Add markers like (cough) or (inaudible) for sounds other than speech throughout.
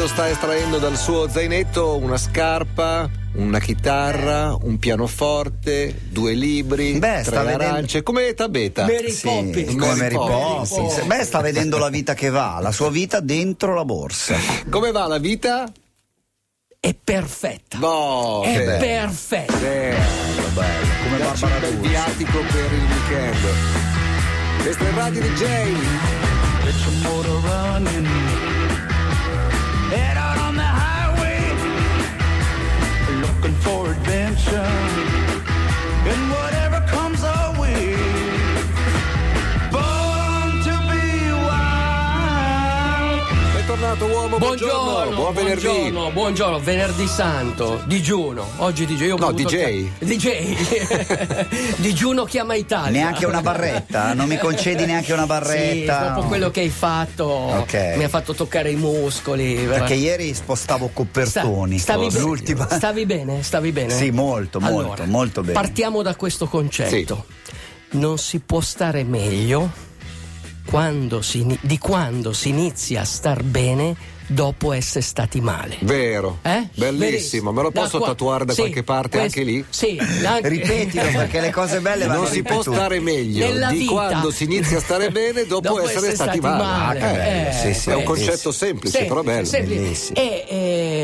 Riccardo sta estraendo dal suo zainetto una scarpa, una chitarra, un pianoforte, due libri, Beh, tre sta vedendo- arance, come Tabeta. Mary Sì, Poppins. come Mary Poppins. Poppins. Beh, sta vedendo la vita che va, la sua vita dentro la borsa. Come va la vita? È perfetta. Boh, è bello. perfetta. Bello, bello. Come Dacci Barbara un viatico per il weekend. Questo è Radio DJ. Get your motor running. Head out on the highway. Looking for adventure. And whatever Bentornato uomo, buongiorno. Buongiorno, Buon venerdì. buongiorno, buongiorno, venerdì santo, digiuno, oggi digiuno. Io ho No, DJ. ca- DJ. digiuno chiama Italia. Neanche una barretta? Non mi concedi neanche una barretta? Sì, dopo quello che hai fatto Ok. mi ha fatto toccare i muscoli. Perché veramente. ieri spostavo copertoni. Sta- stavi, bene? L'ultima. stavi bene? Stavi bene? Sì, molto, molto, Allora, molto bene. Partiamo da questo concetto. Non si può stare meglio quando si di quando si inizia a star bene dopo essere stati male. Vero. Eh? Bellissimo. Me lo Da posso qua- tatuare da sì, qualche parte questo- anche lì? Sì, (laughs) Ripetilo perché le cose belle vanno Non si può stare meglio Nella di vita. quando si inizia a stare bene dopo, essere, stati, male. male. Eh, sì, sì, è un concetto semplice, però bello. semplice. E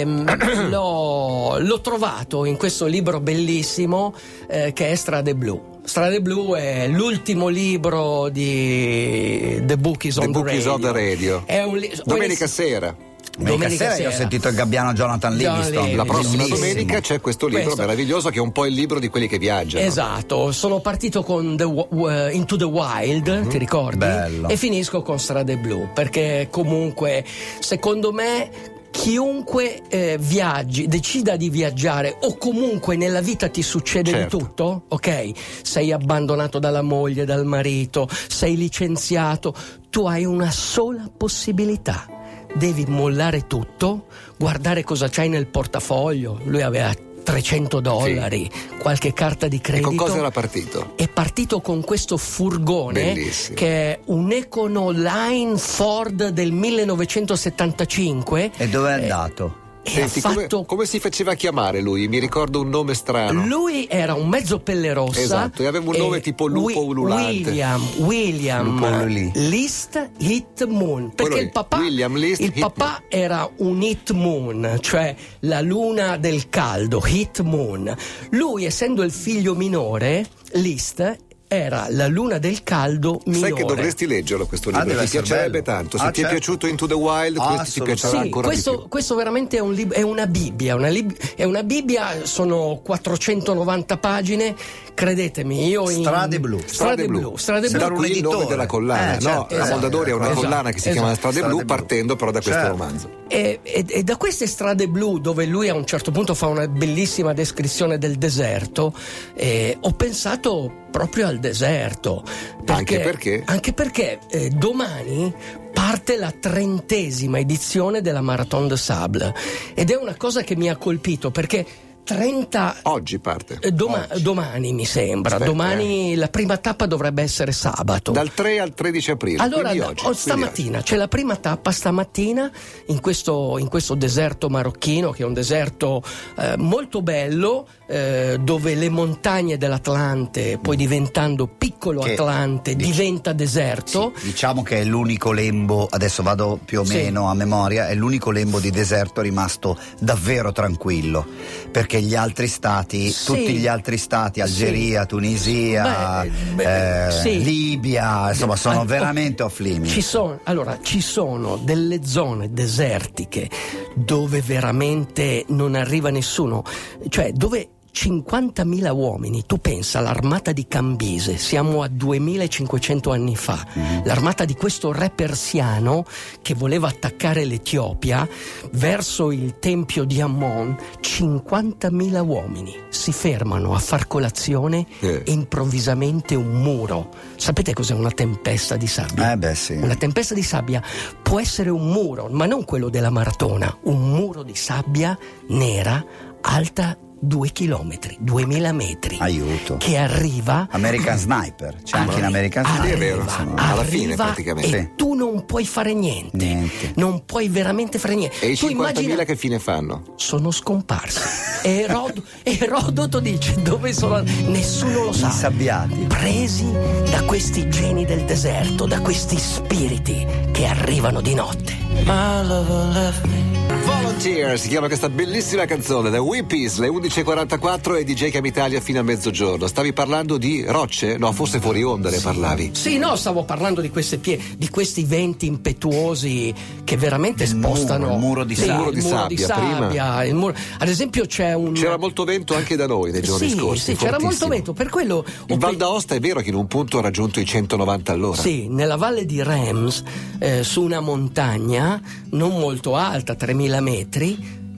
ehm, (clears throat) l'ho, l'ho trovato in questo libro bellissimo eh, che è Strade Blu. Strade Blu è l'ultimo libro di The Book is The on the, Book is on the radio. È un li- Domenica sera. Domenica, sera, io ho sentito il gabbiano Jonathan Livingston. La prossima domenica c'è questo libro Questo. meraviglioso che è un po' il libro di quelli che viaggiano. Esatto, sono partito con The uh, Into the Wild, ti ricordi? Bello. E finisco con Strade Blu, perché comunque secondo me chiunque eh, viaggi, decida di viaggiare o comunque nella vita ti succede Certo. di tutto, ok? Sei abbandonato dalla moglie, dal marito, sei licenziato, tu hai una sola possibilità. Devi mollare tutto, guardare cosa c'hai nel portafoglio. Lui aveva 300 dollari, qualche carta di E credito con cosa era partito? è partito con questo furgone Bellissimo. che è un Econoline Ford del 1975 E dove è andato? Senti, ha come, fatto come si faceva a chiamare lui? Mi ricordo un nome strano. lui era un mezzo pelle rossa Esatto, e aveva un nome tipo lupo ululante. William, William. List Hit Moon perché il papà, List il papà era un Hit Moon cioè la luna del caldo Hit Moon lui essendo il figlio minore List era la luna del caldo minore Sai che dovresti leggerlo questo Ah, libro, deve ti piacerebbe bello. tanto. Se Ah, ti è certo. piaciuto Into the Wild, Ah, questo ti piacerà Sì, ancora di questo, più. questo veramente è, un lib- è una Bibbia, una lib- è una Bibbia, sono 490 pagine, credetemi, io in... Strade blu. Strade blu, strade Da blu. un qui il nome editore. della collana, Eh, no? certo, la esatto, Mondadori è una esatto, collana che si esatto. chiama Strade, Strade Blu, Blu. partendo però da questo Certo. romanzo. E, e- e da queste strade blu, dove lui a un certo punto fa una bellissima descrizione del deserto, eh, ho pensato proprio al deserto. Anche perché? Anche perché eh, domani parte la trentesima edizione della Marathon de Sable ed è una cosa che mi ha colpito perché 30 Oggi parte. eh, doma- domani mi sembra, Aspetta, domani la prima tappa dovrebbe essere sabato. Dal 3 al 13 aprile. Allora, quindi oggi, oh, stamattina c'è la prima tappa stamattina in questo, in questo deserto marocchino, che è un deserto eh, molto bello, eh, dove le montagne dell'Atlante, poi diventando piccolo Che- Atlante, dici- diventa deserto. Diciamo che è l'unico lembo, adesso vado più o Sì. meno a memoria, è l'unico lembo di deserto rimasto davvero tranquillo, perché gli altri stati, Sì. tutti gli altri stati, Algeria, Tunisia, Beh, beh, eh, sì. Libia, insomma sono Ah, veramente off limit. Ci sono, allora, ci sono delle zone desertiche dove veramente non arriva nessuno, cioè dove 50.000 uomini, tu pensa all'armata di Cambise, siamo a 2500 anni fa, l'armata di questo re persiano che voleva attaccare l'Etiopia verso il tempio di Ammon, 50.000 uomini si fermano a far colazione Eh. e improvvisamente un muro. Sapete cos'è una tempesta di sabbia? Eh beh sì. Una tempesta di sabbia può essere un muro, ma non quello della maratona, un muro di sabbia nera alta due chilometri, duemila metri. Aiuto. Che arriva. American Sniper, c'è anche in American Sì, Sniper. è vero, arriva- sono alla fine arriva praticamente. E Sì. tu non puoi fare niente. Niente. Non puoi veramente fare niente. E i tu 50.000 immagina che fine fanno? sono scomparsi. E Erod- Erodoto dice dove sono. Nessuno lo sa. Insabbiati. Presi da questi geni del deserto, da questi spiriti che arrivano di notte. My lover left me. Volunteer si chiama questa bellissima canzone The Whippies, le 11.44 e DJ Cam Italia fino a mezzogiorno. Stavi parlando di rocce? No, forse fuori onda ne parlavi. Sì, no, stavo parlando di, queste pie- di questi venti impetuosi che veramente Il muro, spostano il muro di Sì, sabbia. Il muro di di sabbia, muro- Ad esempio c'è un C'era molto vento anche da noi nei giorni sì, scorsi. Sì, c'era molto fortissimo. vento, per quello In Val d'Aosta è vero che in un punto ha raggiunto i 190 all'ora. Sì, nella valle di Reims, eh, su una montagna non molto alta, 3000 metri,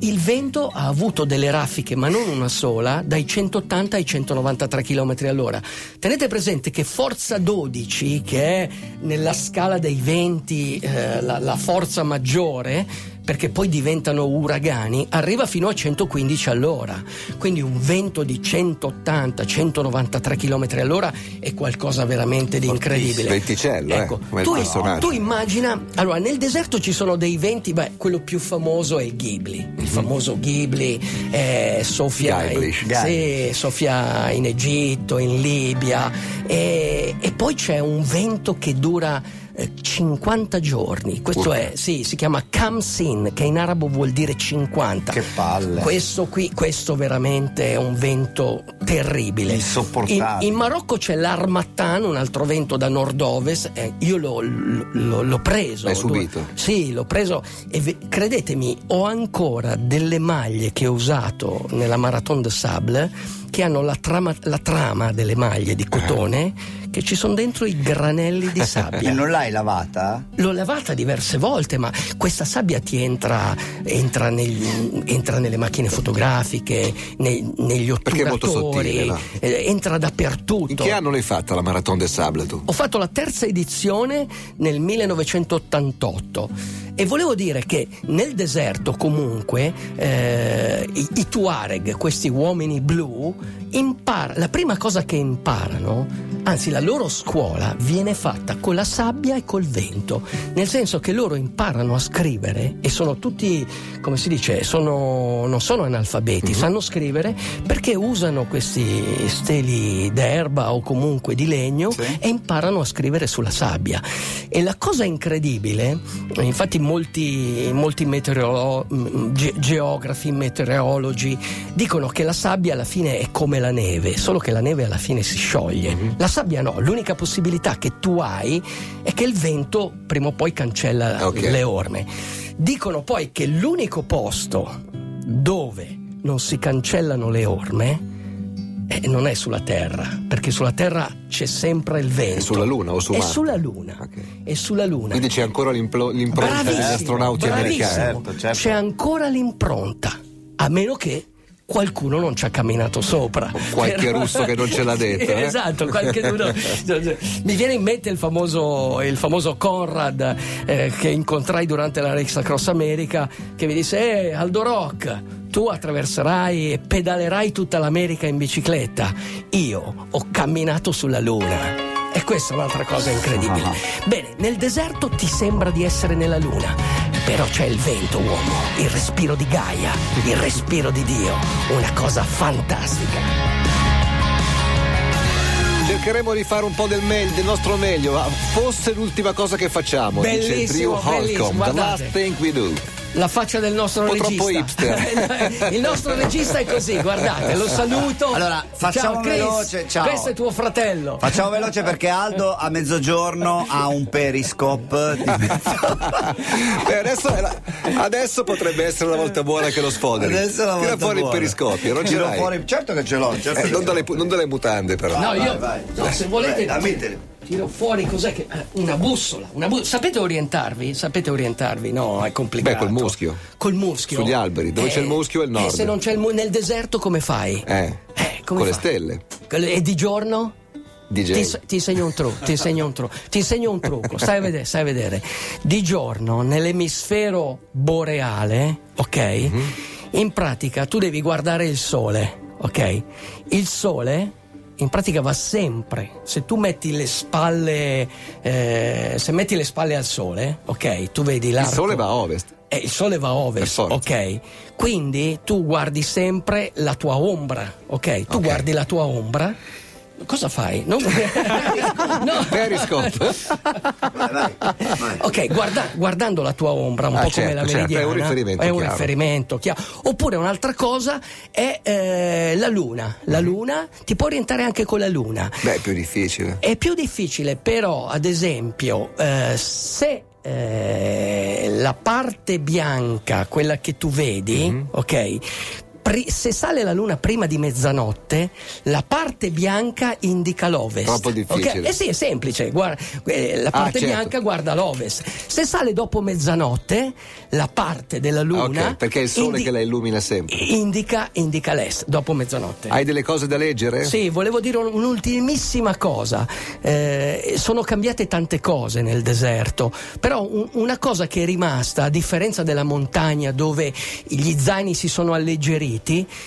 il vento ha avuto delle raffiche, ma non una sola, dai 180 ai 193 km all'ora. Tenete presente che forza 12, che è nella scala dei venti eh, la, la forza maggiore, perché poi diventano uragani, arriva fino a 115 all'ora. Quindi un vento di 180-193 km all'ora è qualcosa veramente di incredibile. Venticello, eh, ecco, il tu, tu immagina, allora nel deserto ci sono dei venti, beh, quello più famoso è il Ghibli, il famoso Ghibli, eh, Sofia, sì, Sofia in Egitto, in Libia, e, e poi c'è un vento che dura eh, 50 giorni, questo Urca. è, sì, si chiama Kamsin, che in arabo vuol dire 50. Che palle. Questo qui, questo veramente è un vento terribile. Insopportabile. In, in Marocco c'è l'Armattan, un altro vento da nord-ovest. eh, io l'ho, l'ho- l'ho preso. L'hai subito? Sì, l'ho preso e ve- credetemi, ho ancora delle maglie che ho usato nella Marathon de Sable che hanno la trama, la trama delle maglie di cotone che ci sono dentro i granelli di (laughs) E sabbia. non l'hai lavata? L'ho lavata diverse volte, ma questa sabbia ti entra, entra, negli- entra nelle macchine fotografiche, nei- negli otturatori, sottile, eh, entra dappertutto. In che anno l'hai fatta la Marathon del Sable tu? Ho fatto la terza edizione nel 1988 e volevo dire che nel deserto comunque eh, i, i Tuareg, questi uomini blu, impara, la prima cosa che imparano, anzi la loro scuola viene fatta con la sabbia e col vento, nel senso che loro imparano a scrivere e sono tutti, come si dice, sono, non sono analfabeti, sanno scrivere perché usano questi steli d'erba o comunque di legno Sì. e imparano a scrivere sulla sabbia. E la cosa incredibile, infatti molti, molti meteorolo- mm, ge- geografi, meteorologi dicono che la sabbia alla fine è come la neve, solo che la neve alla fine si scioglie. La sabbia no, l'unica possibilità che tu hai è che il vento prima o poi cancella Ok. le orme. Dicono poi che l'unico posto dove non si cancellano le orme eh, non è sulla Terra, perché sulla Terra c'è sempre il vento. È sulla Luna o su È Marte? sulla Luna. Ok. È sulla Luna. Quindi c'è ancora l'impronta degli astronauti bravissimo. americani. Certo, certo. C'è ancora l'impronta, a meno che qualcuno non ci ha camminato sopra. qualche russo che non ce l'ha detto, eh? (laughs) Esatto, qualcheduno. Mi viene in mente il famoso, il famoso Conrad eh, che incontrai durante la Race Across America che mi disse: Eh, Aldo Rock. Tu attraverserai e pedalerai tutta l'America in bicicletta. Io ho camminato sulla Luna. E questa è un'altra cosa incredibile. Bene, nel deserto ti sembra di essere nella Luna, però c'è il vento, uomo, il respiro di Gaia, il respiro di Dio, una cosa fantastica. Cercheremo di fare un po' del, meglio, del nostro meglio. Fosse l'ultima cosa che facciamo. dice Bellissimo, Drew bellissimo, Holcomb. The last thing we do. La faccia del nostro regista. troppo hipster. (laughs) il nostro regista è così, guardate, lo saluto. Allora, facciamo ciao, Chris. veloce, ciao. Questo è tuo fratello. Facciamo veloce perché Aldo a mezzogiorno ha un periscope. Beh, (laughs) adesso, la- adesso potrebbe essere una volta buona che lo sfoderi. Adesso è una Tira volta fuori buona. il periscopio, non ce l'hai. fuori- Certo che ce l'ho, certo Eh, non, dalle, non dalle mutande, però. No, vai, io vai. no, se volete damiteli. Tiro fuori cos'è che eh, una bussola, una bu- sapete orientarvi? Sapete orientarvi? No, è complicato. Beh, col muschio. Col muschio. Sugli alberi, dove c'è il muschio è il nord. E se non c'è il mu- nel deserto come fai? Eh, Eh, come con le fai? stelle. E di giorno? Ti, ti insegno un trucco, ti insegno un trucco, ti insegno un trucco, stai a vedere, stai a vedere. Di giorno nell'emisfero boreale, ok? Mhm. In pratica tu devi guardare il sole, ok? Il sole in pratica va sempre. Se tu metti le spalle, eh, se metti le spalle al sole, ok? Tu vedi Il l'arco. sole va a ovest. Eh, il sole va a ovest, ok? Quindi tu guardi sempre la tua ombra, ok? Tu Ok. guardi la tua ombra. Cosa fai? Non... (laughs) no. Periscope. Ok, guarda- guardando la tua ombra, un Ah, po' certo, come la certo, meridiana, è un riferimento è un chiaro. riferimento chiaro. Oppure un'altra cosa è eh, la luna. La luna ti può orientare anche con la luna. Beh, è più difficile. È più difficile, però, ad esempio, eh, se eh, la parte bianca, quella che tu vedi, Mhm. ok? Pri- se sale la luna prima di mezzanotte, la parte bianca indica l'ovest. Troppo difficile. ok? Eh sì, è semplice. guarda, eh, la Ah, parte certo. bianca guarda l'ovest. Se sale dopo mezzanotte, la parte della luna. ok, perché è il sole indi- che la illumina sempre. Indica, indica l'est dopo mezzanotte. Hai delle cose da leggere? Sì, volevo dire un- un'ultimissima cosa. Eh, sono cambiate tante cose nel deserto, però un- una cosa che è rimasta, a differenza della montagna dove gli zaini si sono alleggeriti,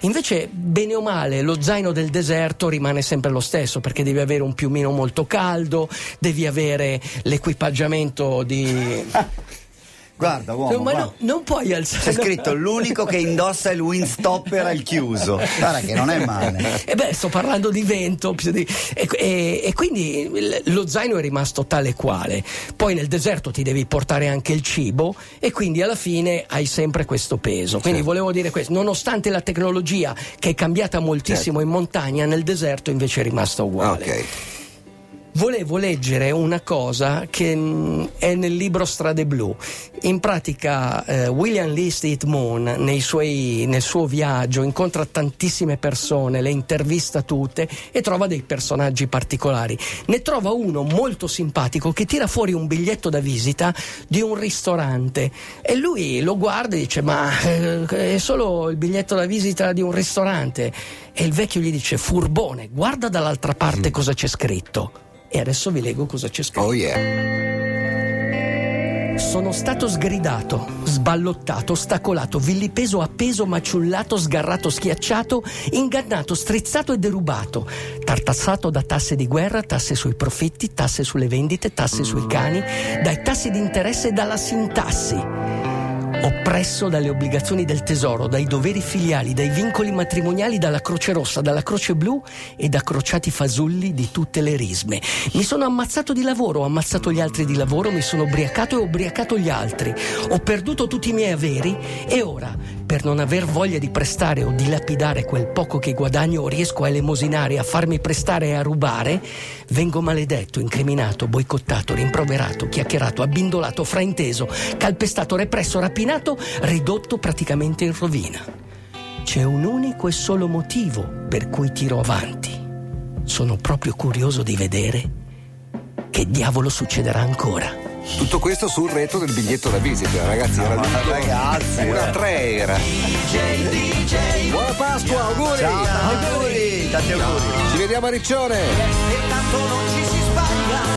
invece bene o male lo zaino del deserto rimane sempre lo stesso perché devi avere un piumino molto caldo, devi avere l'equipaggiamento di... (laughs) Guarda, uomo. No, ma guarda. no, non puoi alzare... C'è scritto l'unico che indossa il windstopper al chiuso. Guarda che non è male. E beh, sto parlando di vento e, e- e quindi lo zaino è rimasto tale quale. Poi nel deserto ti devi portare anche il cibo e quindi alla fine hai sempre questo peso. Quindi volevo dire questo, nonostante la tecnologia che è cambiata moltissimo in montagna, nel deserto invece è rimasta Ah, uguale. ok. Volevo leggere una cosa che mh, è nel libro Strade Blu. In pratica eh, William Lee State Moon nei suoi- nel suo viaggio incontra tantissime persone, le intervista tutte e trova dei personaggi particolari. Ne trova uno molto simpatico che tira fuori un biglietto da visita di un ristorante e lui lo guarda e dice ma eh, è solo il biglietto da visita di un ristorante e il vecchio gli dice furbone guarda dall'altra parte cosa c'è scritto e adesso vi leggo cosa c'è scritto Oh yeah. sono stato sgridato, sballottato, ostacolato, villipeso, appeso, maciullato, sgarrato, schiacciato, ingannato, strizzato e derubato, tartassato da tasse di guerra, tasse sui profitti, tasse sulle vendite, tasse sui cani, dai tassi di interesse e dalla sintassi. Oppresso dalle obbligazioni del tesoro, dai doveri filiali, dai vincoli matrimoniali, dalla Croce Rossa, dalla Croce Blu e da crociati fasulli di tutte le risme. Mi sono ammazzato di lavoro, ho ammazzato gli altri di lavoro, mi sono ubriacato e ho ubriacato gli altri. Ho perduto tutti i miei averi e ora, per non aver voglia di prestare o dilapidare quel poco che guadagno o riesco a elemosinare, a farmi prestare e a rubare, vengo maledetto, incriminato, boicottato, rimproverato, chiacchierato, abbindolato, frainteso, calpestato, represso, rapinato, ridotto praticamente in rovina. C'è un unico e solo motivo per cui tiro avanti. Sono proprio curioso di vedere che diavolo succederà ancora. Tutto questo sul retro del biglietto da visita, ragazzi. Era ma lungo. ragazzi, una eh. tre era. Buona Pasqua, auguri! Ciao, tanti auguri, tanti auguri. Ci vediamo a Riccione!